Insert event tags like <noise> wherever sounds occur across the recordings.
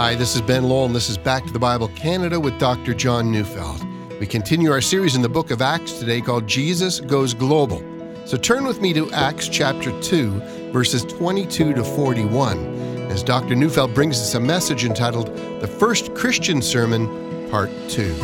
Hi, this is Ben Lowell, and this is Back to the Bible Canada with Dr. John Neufeld. We continue our series in the book of Acts today called Jesus Goes Global. So turn with me to Acts chapter 2, verses 22 to 41, as Dr. Neufeld brings us a message entitled The First Christian Sermon, Part 2.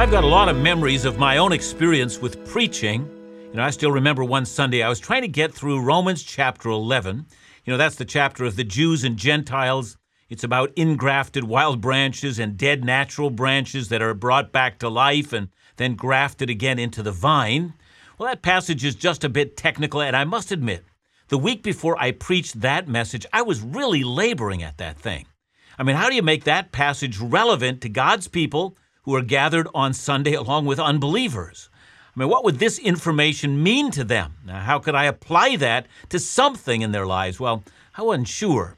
I've got a lot of memories of my own experience with preaching. You know, I still remember one Sunday I was trying to get through Romans chapter 11. You know, that's the chapter of the Jews and Gentiles. It's about ingrafted wild branches and dead natural branches that are brought back to life and then grafted again into the vine. Well, that passage is just a bit technical, and I must admit, the week before I preached that message, I was really laboring at that thing. I mean, how do you make that passage relevant to God's people who are gathered on Sunday along with unbelievers. I mean, what would this information mean to them? Now, how could I apply that to something in their lives? Well, I wasn't sure.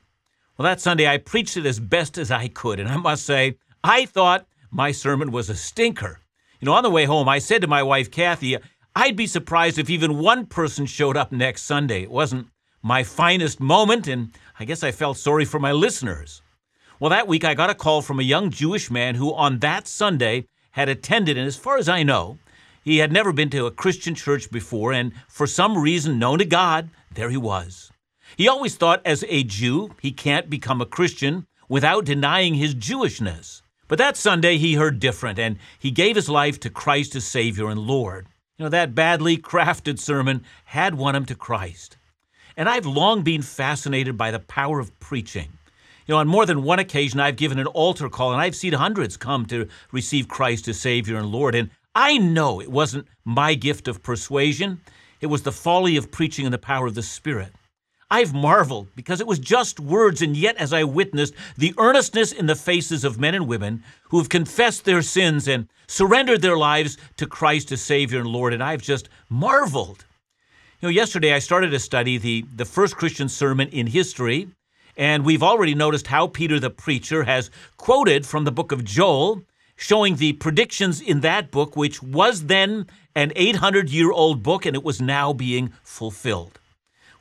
Well, that Sunday I preached it as best as I could, and I must say, I thought my sermon was a stinker. You know, on the way home, I said to my wife, Kathy, I'd be surprised if even one person showed up next Sunday. It wasn't my finest moment, and I guess I felt sorry for my listeners. Well, that week I got a call from a young Jewish man who, on that Sunday, had attended, and as far as I know, he had never been to a Christian church before, and for some reason known to God, there he was. He always thought, as a Jew, he can't become a Christian without denying his Jewishness. But that Sunday he heard different, and he gave his life to Christ as Savior and Lord. You know, that badly crafted sermon had won him to Christ. And I've long been fascinated by the power of preaching. You know, on more than one occasion, I've given an altar call, and I've seen hundreds come to receive Christ as Savior and Lord. And I know it wasn't my gift of persuasion, it was the folly of preaching and the power of the Spirit. I've marveled because it was just words, and yet, as I witnessed the earnestness in the faces of men and women who have confessed their sins and surrendered their lives to Christ as Savior and Lord, and I've just marveled. You know, yesterday I started to study the, the first Christian sermon in history, and we've already noticed how Peter the preacher has quoted from the book of Joel, showing the predictions in that book, which was then an 800 year old book and it was now being fulfilled.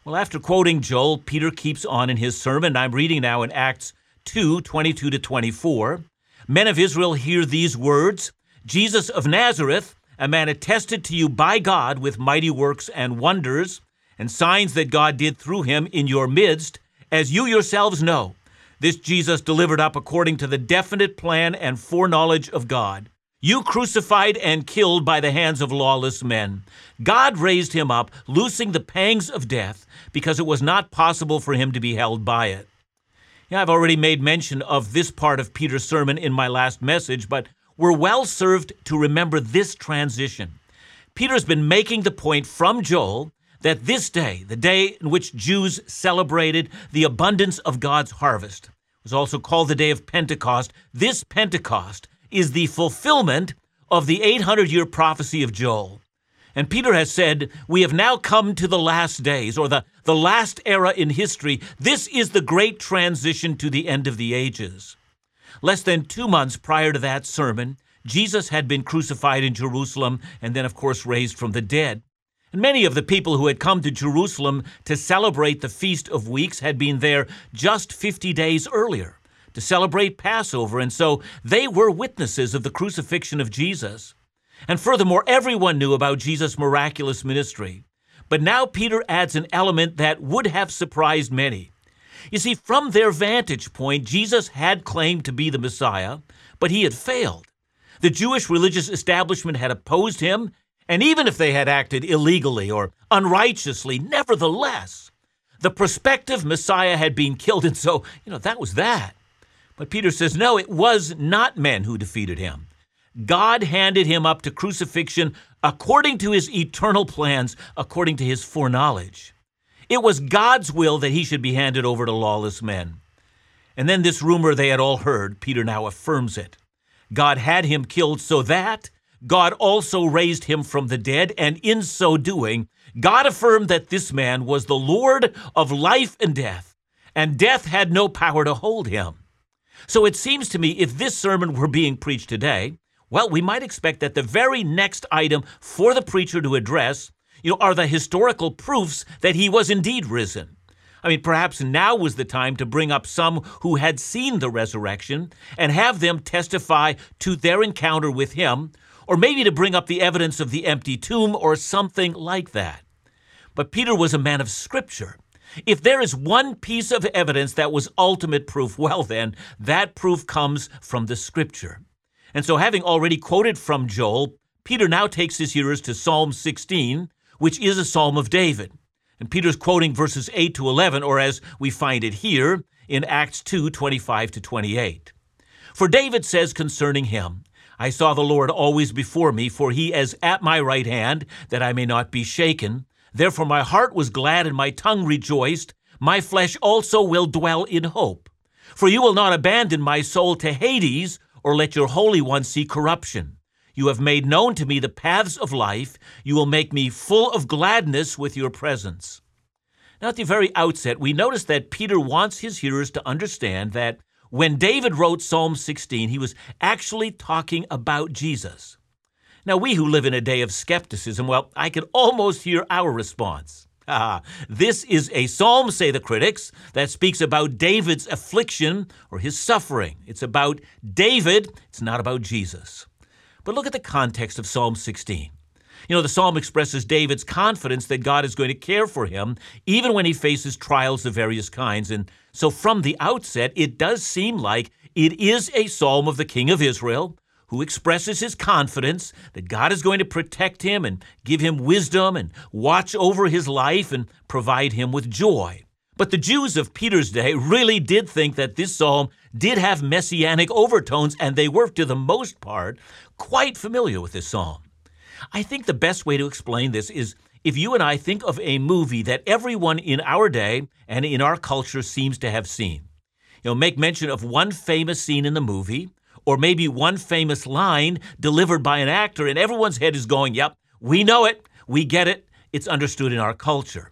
Well, after quoting Joel, Peter keeps on in his sermon. I'm reading now in Acts 2 22 to 24. Men of Israel, hear these words Jesus of Nazareth, a man attested to you by God with mighty works and wonders, and signs that God did through him in your midst as you yourselves know, this Jesus delivered up according to the definite plan and foreknowledge of God. You crucified and killed by the hands of lawless men. God raised him up, loosing the pangs of death, because it was not possible for him to be held by it. Yeah, I've already made mention of this part of Peter's sermon in my last message, but we're well served to remember this transition. Peter's been making the point from Joel that this day, the day in which Jews celebrated the abundance of God's harvest, was also called the day of Pentecost. This Pentecost is the fulfillment of the 800 year prophecy of Joel. And Peter has said, We have now come to the last days, or the, the last era in history. This is the great transition to the end of the ages. Less than two months prior to that sermon, Jesus had been crucified in Jerusalem and then, of course, raised from the dead. And many of the people who had come to Jerusalem to celebrate the Feast of Weeks had been there just 50 days earlier to celebrate Passover, and so they were witnesses of the crucifixion of Jesus. And furthermore, everyone knew about Jesus' miraculous ministry. But now Peter adds an element that would have surprised many. You see, from their vantage point, Jesus had claimed to be the Messiah, but he had failed. The Jewish religious establishment had opposed him and even if they had acted illegally or unrighteously, nevertheless, the prospective Messiah had been killed, and so, you know, that was that. But Peter says, no, it was not men who defeated him. God handed him up to crucifixion according to his eternal plans, according to his foreknowledge. It was God's will that he should be handed over to lawless men. And then this rumor they had all heard, Peter now affirms it. God had him killed so that God also raised him from the dead, and in so doing, God affirmed that this man was the Lord of life and death, and death had no power to hold him. So it seems to me if this sermon were being preached today, well, we might expect that the very next item for the preacher to address you know, are the historical proofs that he was indeed risen. I mean, perhaps now was the time to bring up some who had seen the resurrection and have them testify to their encounter with him, or maybe to bring up the evidence of the empty tomb or something like that. But Peter was a man of Scripture. If there is one piece of evidence that was ultimate proof, well, then, that proof comes from the Scripture. And so, having already quoted from Joel, Peter now takes his hearers to Psalm 16, which is a psalm of David. And Peter's quoting verses 8 to 11, or as we find it here in Acts 2 25 to 28. For David says concerning him, I saw the Lord always before me, for he is at my right hand, that I may not be shaken. Therefore my heart was glad and my tongue rejoiced. My flesh also will dwell in hope. For you will not abandon my soul to Hades, or let your Holy One see corruption. You have made known to me the paths of life. You will make me full of gladness with your presence. Now, at the very outset, we notice that Peter wants his hearers to understand that when David wrote Psalm 16, he was actually talking about Jesus. Now, we who live in a day of skepticism, well, I can almost hear our response. Ah, this is a psalm, say the critics, that speaks about David's affliction or his suffering. It's about David, it's not about Jesus. But look at the context of Psalm 16. You know, the psalm expresses David's confidence that God is going to care for him, even when he faces trials of various kinds. And so, from the outset, it does seem like it is a psalm of the king of Israel who expresses his confidence that God is going to protect him and give him wisdom and watch over his life and provide him with joy. But the Jews of Peter's day really did think that this psalm did have messianic overtones, and they were, to the most part, quite familiar with this psalm. I think the best way to explain this is if you and I think of a movie that everyone in our day and in our culture seems to have seen. You know, make mention of one famous scene in the movie, or maybe one famous line delivered by an actor, and everyone's head is going, Yep, we know it, we get it, it's understood in our culture.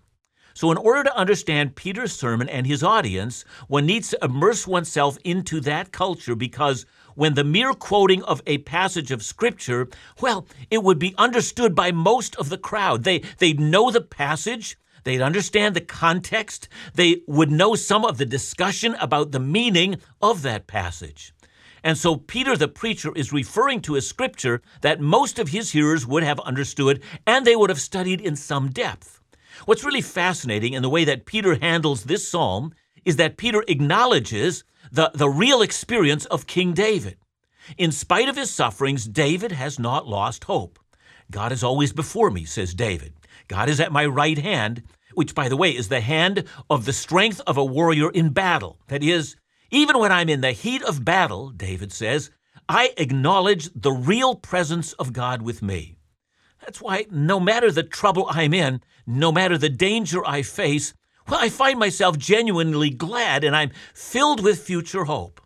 So, in order to understand Peter's sermon and his audience, one needs to immerse oneself into that culture because when the mere quoting of a passage of Scripture, well, it would be understood by most of the crowd. They, they'd know the passage, they'd understand the context, they would know some of the discussion about the meaning of that passage. And so Peter the preacher is referring to a scripture that most of his hearers would have understood and they would have studied in some depth. What's really fascinating in the way that Peter handles this psalm is that Peter acknowledges the, the real experience of King David. In spite of his sufferings, David has not lost hope. God is always before me, says David. God is at my right hand, which, by the way, is the hand of the strength of a warrior in battle. That is, even when I'm in the heat of battle, David says, I acknowledge the real presence of God with me. That's why, no matter the trouble I'm in, no matter the danger I face, I find myself genuinely glad and I'm filled with future hope.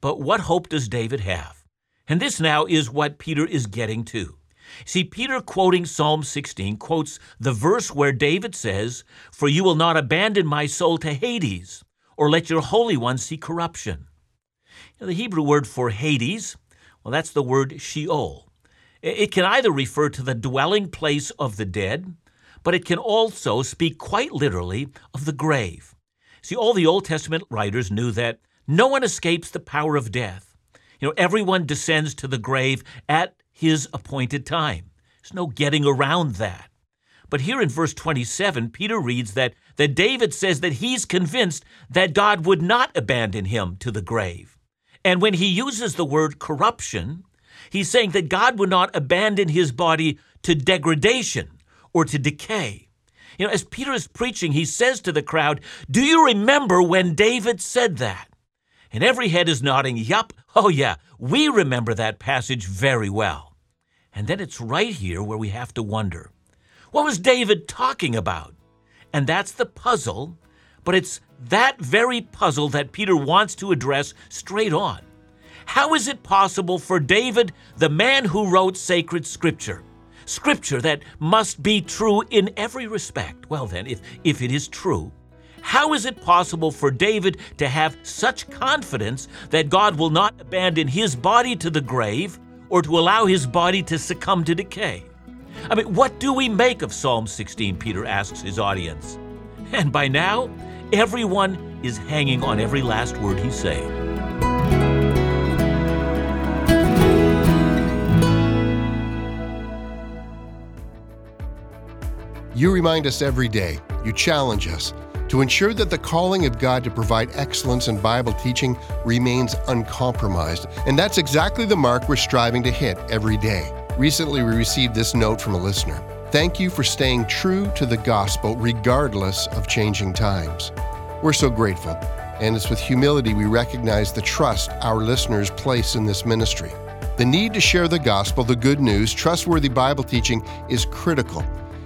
But what hope does David have? And this now is what Peter is getting to. See, Peter, quoting Psalm 16, quotes the verse where David says, For you will not abandon my soul to Hades, or let your Holy One see corruption. The Hebrew word for Hades, well, that's the word Sheol. It can either refer to the dwelling place of the dead, but it can also speak quite literally of the grave. See, all the Old Testament writers knew that no one escapes the power of death. You know, everyone descends to the grave at his appointed time. There's no getting around that. But here in verse 27, Peter reads that, that David says that he's convinced that God would not abandon him to the grave. And when he uses the word corruption, He's saying that God would not abandon his body to degradation or to decay. You know, as Peter is preaching, he says to the crowd, Do you remember when David said that? And every head is nodding, Yup, oh yeah, we remember that passage very well. And then it's right here where we have to wonder what was David talking about? And that's the puzzle, but it's that very puzzle that Peter wants to address straight on. How is it possible for David, the man who wrote sacred scripture, scripture that must be true in every respect? Well, then, if, if it is true, how is it possible for David to have such confidence that God will not abandon his body to the grave or to allow his body to succumb to decay? I mean, what do we make of Psalm 16? Peter asks his audience. And by now, everyone is hanging on every last word he's saying. You remind us every day, you challenge us to ensure that the calling of God to provide excellence in Bible teaching remains uncompromised. And that's exactly the mark we're striving to hit every day. Recently, we received this note from a listener. Thank you for staying true to the gospel regardless of changing times. We're so grateful, and it's with humility we recognize the trust our listeners place in this ministry. The need to share the gospel, the good news, trustworthy Bible teaching is critical,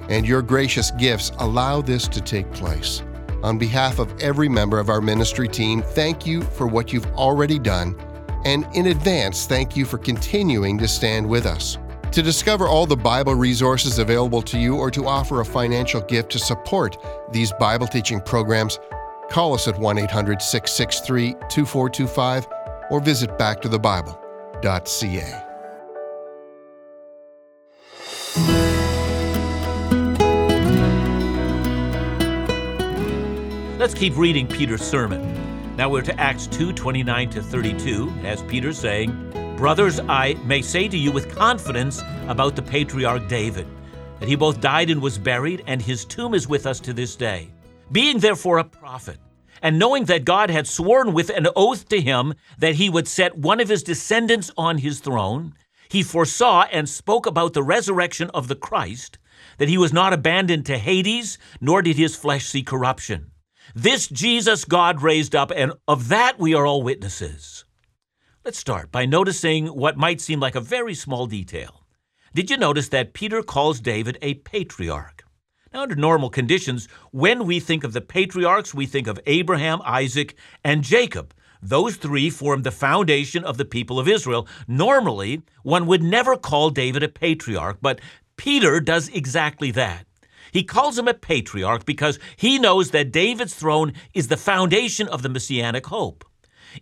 and your gracious gifts allow this to take place. On behalf of every member of our ministry team, thank you for what you've already done, and in advance, thank you for continuing to stand with us. To discover all the Bible resources available to you or to offer a financial gift to support these Bible teaching programs, call us at 1 800 663 2425 or visit backtothebible.ca. Let's keep reading Peter's sermon. Now we're to Acts 2 29 to 32, as Peter's saying, Brothers, I may say to you with confidence about the patriarch David, that he both died and was buried, and his tomb is with us to this day. Being therefore a prophet, and knowing that God had sworn with an oath to him that he would set one of his descendants on his throne, he foresaw and spoke about the resurrection of the Christ, that he was not abandoned to Hades, nor did his flesh see corruption. This Jesus God raised up, and of that we are all witnesses. Let's start by noticing what might seem like a very small detail. Did you notice that Peter calls David a patriarch? Now, under normal conditions, when we think of the patriarchs, we think of Abraham, Isaac, and Jacob. Those three formed the foundation of the people of Israel. Normally, one would never call David a patriarch, but Peter does exactly that. He calls him a patriarch because he knows that David's throne is the foundation of the messianic hope.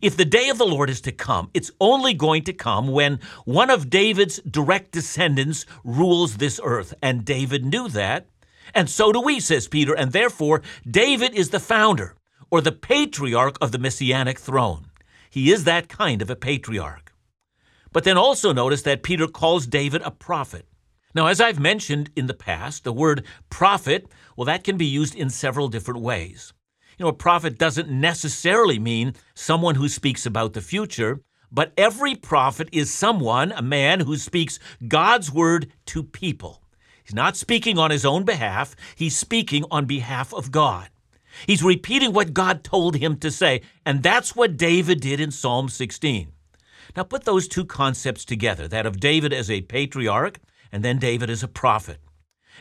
If the day of the Lord is to come, it's only going to come when one of David's direct descendants rules this earth. And David knew that. And so do we, says Peter. And therefore, David is the founder or the patriarch of the messianic throne. He is that kind of a patriarch. But then also notice that Peter calls David a prophet. Now, as I've mentioned in the past, the word prophet, well, that can be used in several different ways. You know, a prophet doesn't necessarily mean someone who speaks about the future, but every prophet is someone, a man who speaks God's word to people. He's not speaking on his own behalf, he's speaking on behalf of God. He's repeating what God told him to say, and that's what David did in Psalm 16. Now, put those two concepts together that of David as a patriarch and then David is a prophet.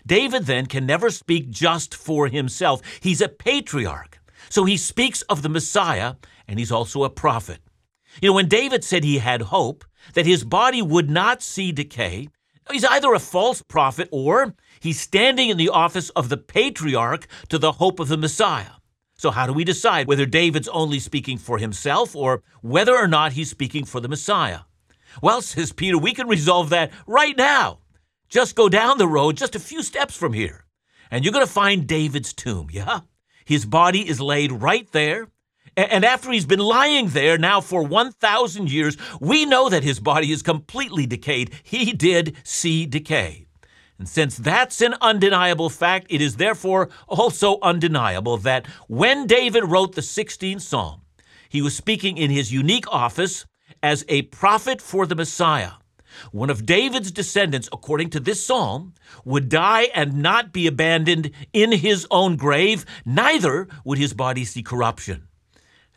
David then can never speak just for himself. He's a patriarch. So he speaks of the Messiah, and he's also a prophet. You know, when David said he had hope, that his body would not see decay, he's either a false prophet or he's standing in the office of the patriarch to the hope of the Messiah. So, how do we decide whether David's only speaking for himself or whether or not he's speaking for the Messiah? Well, says Peter, we can resolve that right now. Just go down the road just a few steps from here, and you're going to find David's tomb, yeah? His body is laid right there. And after he's been lying there now for 1,000 years, we know that his body is completely decayed. He did see decay. And since that's an undeniable fact, it is therefore also undeniable that when David wrote the 16th Psalm, he was speaking in his unique office as a prophet for the Messiah. One of David's descendants, according to this psalm, would die and not be abandoned in his own grave, neither would his body see corruption.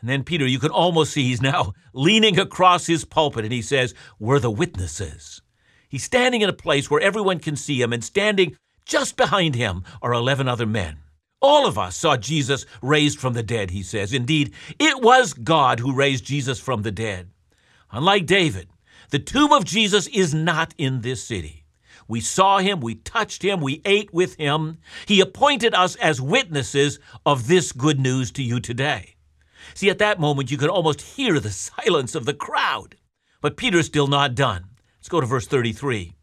And then Peter, you can almost see he's now <laughs> leaning across his pulpit and he says, We're the witnesses. He's standing in a place where everyone can see him, and standing just behind him are 11 other men. All of us saw Jesus raised from the dead, he says. Indeed, it was God who raised Jesus from the dead. Unlike David, the tomb of Jesus is not in this city. We saw him, we touched him, we ate with him. He appointed us as witnesses of this good news to you today. See, at that moment, you could almost hear the <laughs> silence of the crowd. But Peter's still not done. Let's go to verse 33.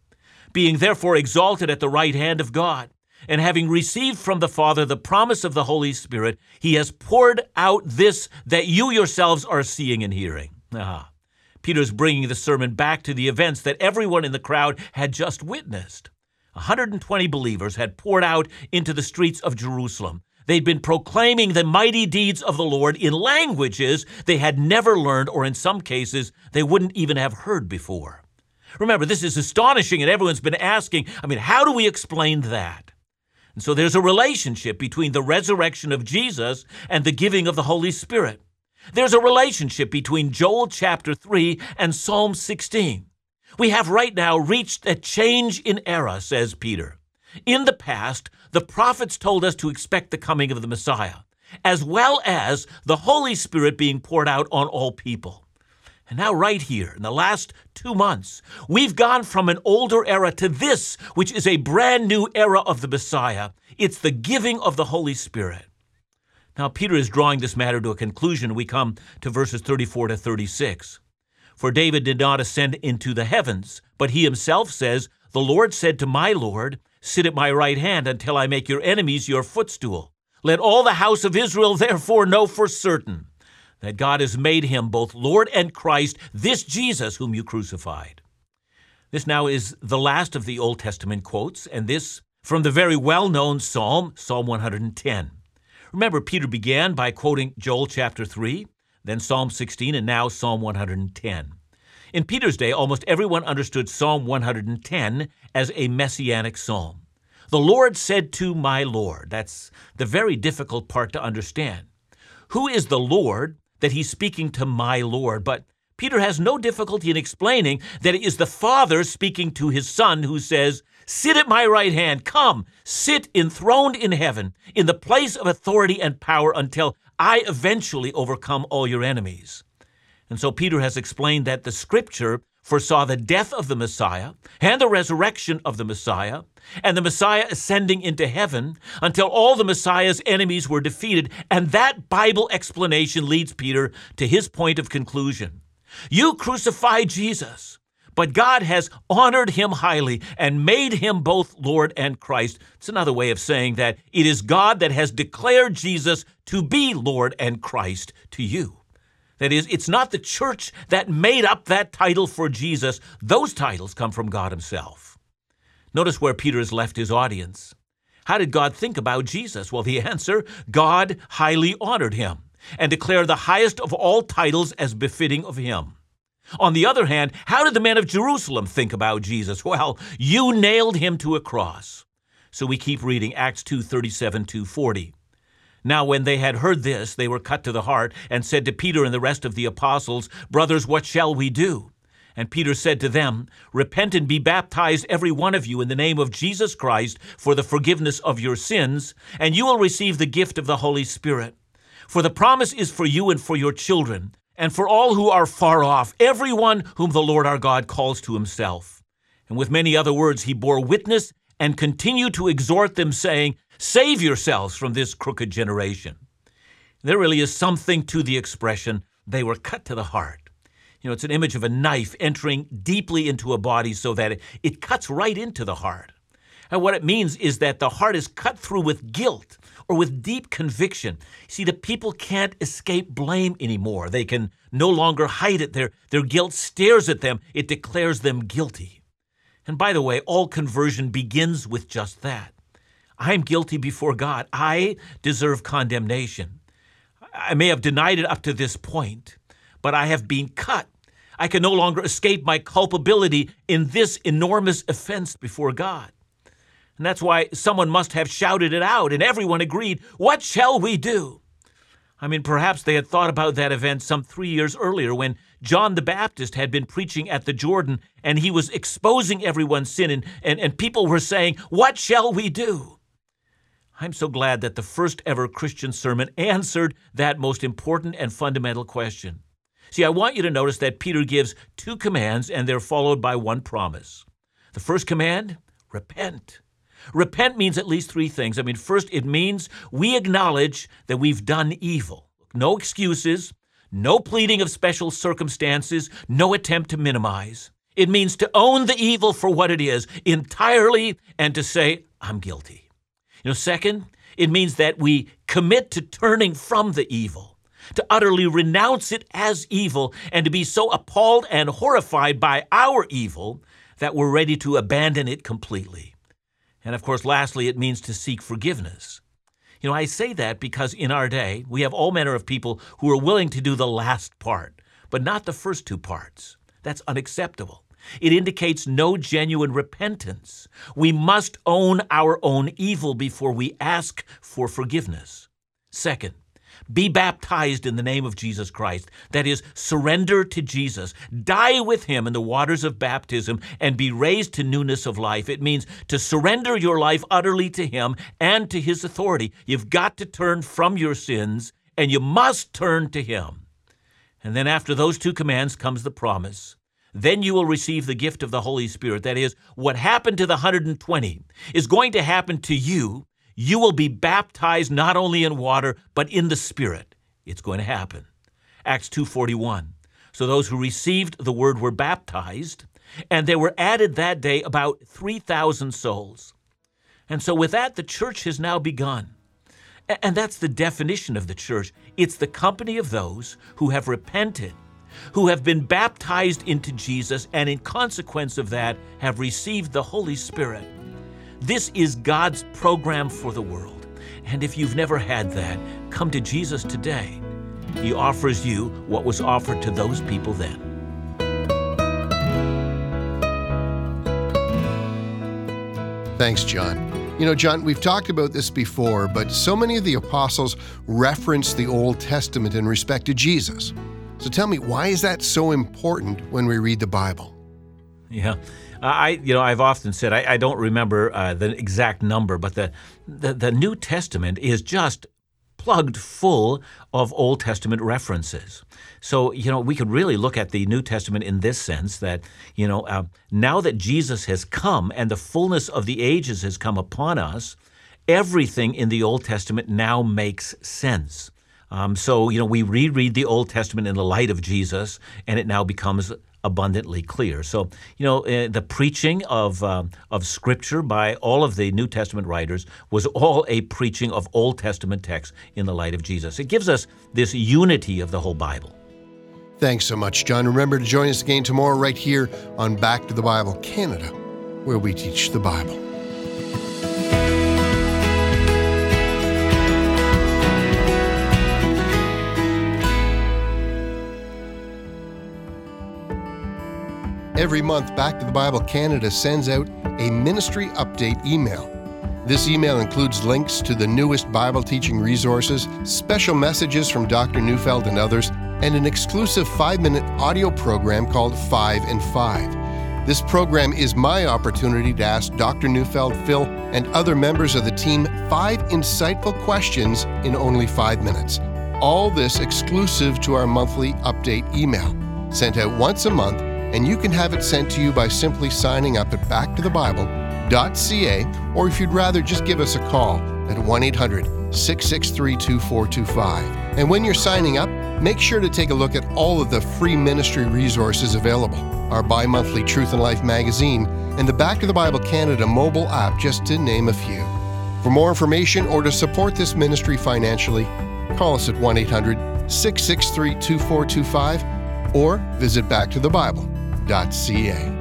being therefore exalted at the right hand of God, and having received from the Father the promise of the Holy Spirit, he has poured out this that you yourselves are seeing and hearing. Ah. Peter's bringing the sermon back to the events that everyone in the crowd had just witnessed. 120 believers had poured out into the streets of Jerusalem. They'd been proclaiming the mighty deeds of the Lord in languages they had never learned, or in some cases, they wouldn't even have heard before. Remember, this is astonishing, and everyone's been asking, I mean, how do we explain that? And so there's a relationship between the resurrection of Jesus and the giving of the Holy Spirit. There's a relationship between Joel chapter 3 and Psalm 16. We have right now reached a change in era, says Peter. In the past, the prophets told us to expect the coming of the Messiah, as well as the Holy Spirit being poured out on all people. And now, right here, in the last two months, we've gone from an older era to this, which is a brand new era of the Messiah. It's the giving of the Holy Spirit. Now, Peter is drawing this matter to a conclusion. We come to verses 34 to 36. For David did not ascend into the heavens, but he himself says, The Lord said to my Lord, Sit at my right hand until I make your enemies your footstool. Let all the house of Israel <laughs> therefore know for certain that God has made him both Lord and Christ, this Jesus whom you crucified. This now is the last of the Old Testament quotes, and this from the very well known Psalm, Psalm 110. Remember, Peter began by quoting Joel chapter 3, then Psalm 16, and now Psalm 110. In Peter's day, almost everyone understood Psalm 110 as a messianic psalm. The Lord said to my Lord. That's the very difficult part to understand. Who is the Lord that he's speaking to my Lord? But Peter has no difficulty in explaining that it is the Father speaking to his Son who says, Sit at my right hand. Come, sit enthroned in heaven, in the place of authority and power until I eventually overcome all your enemies. And so Peter has explained that the scripture foresaw the death of the Messiah and the resurrection of the Messiah, and the Messiah ascending into heaven until all the Messiah's enemies were defeated. And that Bible explanation leads Peter to his point of conclusion. You crucified Jesus, but God has honored him highly and made him both Lord and Christ. It's another way of saying that it is God that has declared Jesus to be Lord and Christ to you. That is, it's not the church that made up that title for Jesus. Those titles come from God Himself. Notice where Peter has left his audience. How did God think about Jesus? Well, the <laughs> answer God highly honored him and declared the highest of all titles as befitting of him. On the other hand, how did the men of Jerusalem think about Jesus? Well, you nailed him to a cross. So we keep reading Acts 2:37 to 40. Now, when they had heard this, they were cut to the heart and said to Peter and the rest of the apostles, Brothers, what shall we do? And Peter said to them, Repent and be baptized, every one of you, in the name of Jesus Christ for the forgiveness of your sins, and you will receive the gift of the Holy Spirit. For the promise is for you and for your children and for all who are far off, everyone whom the Lord our God calls to himself. And with many other words, he bore witness and continued to exhort them, saying, Save yourselves from this crooked generation. There really is something to the expression, they were cut to the heart. You know, it's an image of a knife entering deeply into a body so that it, it cuts right into the heart. And what it means is that the heart is cut through with guilt or with deep conviction. See, the people can't escape blame anymore. They can no longer hide it. Their, their guilt stares at them, it declares them guilty. And by the way, all conversion begins with just that. I'm guilty before God. I deserve condemnation. I may have denied it up to this point, but I have been cut. I can no longer escape my culpability in this enormous offense before God. And that's why someone must have shouted it out, and everyone agreed, What shall we do? I mean, perhaps they had thought about that event some three years earlier when John the Baptist had been preaching at the Jordan and he was exposing everyone's sin, and, and, and people were saying, What shall we do? I'm so glad that the first ever Christian sermon answered that most important and fundamental question. See, I want you to notice that Peter gives two commands and they're followed by one promise. The first command repent. Repent means at least three things. I mean, first, it means we acknowledge that we've done evil. No excuses, no pleading of special circumstances, no attempt to minimize. It means to own the evil for what it is entirely and to say, I'm guilty. You know, second, it means that we commit to turning from the evil, to utterly renounce it as evil, and to be so appalled and horrified by our evil that we're ready to abandon it completely. And of course, lastly, it means to seek forgiveness. You know, I say that because in our day, we have all manner of people who are willing to do the last part, but not the first two parts. That's unacceptable. It indicates no genuine repentance. We must own our own evil before we ask for forgiveness. Second, be baptized in the name of Jesus Christ. That is, surrender to Jesus. Die with him in the waters of baptism and be raised to newness of life. It means to surrender your life utterly to him and to his authority. You've got to turn from your sins and you must turn to him. And then after those two commands comes the promise. Then you will receive the gift of the Holy Spirit. That is, what happened to the 120 is going to happen to you you will be baptized not only in water, but in the Spirit. It's going to happen. Acts 2:41. So those who received the word were baptized, and there were added that day about 3,000 souls. And so with that the church has now begun. And that's the definition of the church. It's the company of those who have repented, who have been baptized into Jesus, and in consequence of that have received the Holy Spirit. This is God's program for the world. And if you've never had that, come to Jesus today. He offers you what was offered to those people then. Thanks, John. You know, John, we've talked about this before, but so many of the apostles reference the Old Testament in respect to Jesus. So tell me, why is that so important when we read the Bible? Yeah. I, you know, I've often said I, I don't remember uh, the exact number, but the, the the New Testament is just plugged full of Old Testament references. So, you know, we could really look at the New Testament in this sense that, you know, uh, now that Jesus has come and the fullness of the ages has come upon us, everything in the Old Testament now makes sense. Um, so, you know, we reread the Old Testament in the light of Jesus, and it now becomes abundantly clear. So, you know, uh, the preaching of, uh, of Scripture by all of the New Testament writers was all a preaching of Old Testament texts in the light of Jesus. It gives us this unity of the whole Bible. Thanks so much, John. Remember to join us again tomorrow right here on Back to the Bible Canada, where we teach the Bible. Every month, Back to the Bible Canada sends out a ministry update email. This email includes links to the newest Bible teaching resources, special messages from Dr. Neufeld and others, and an exclusive five minute audio program called Five and Five. This program is my opportunity to ask Dr. Neufeld, Phil, and other members of the team five insightful questions in only five minutes. All this exclusive to our monthly update email, sent out once a month and you can have it sent to you by simply signing up at backtothebible.ca, or if you'd rather, just give us a call at 1 800 663 2425. And when you're signing up, make sure to take a look at all of the free ministry resources available our bi monthly Truth and Life magazine, and the Back to the Bible Canada mobile app, just to name a few. For more information or to support this ministry financially, call us at 1 800 663 2425 or visit backtothebible.ca.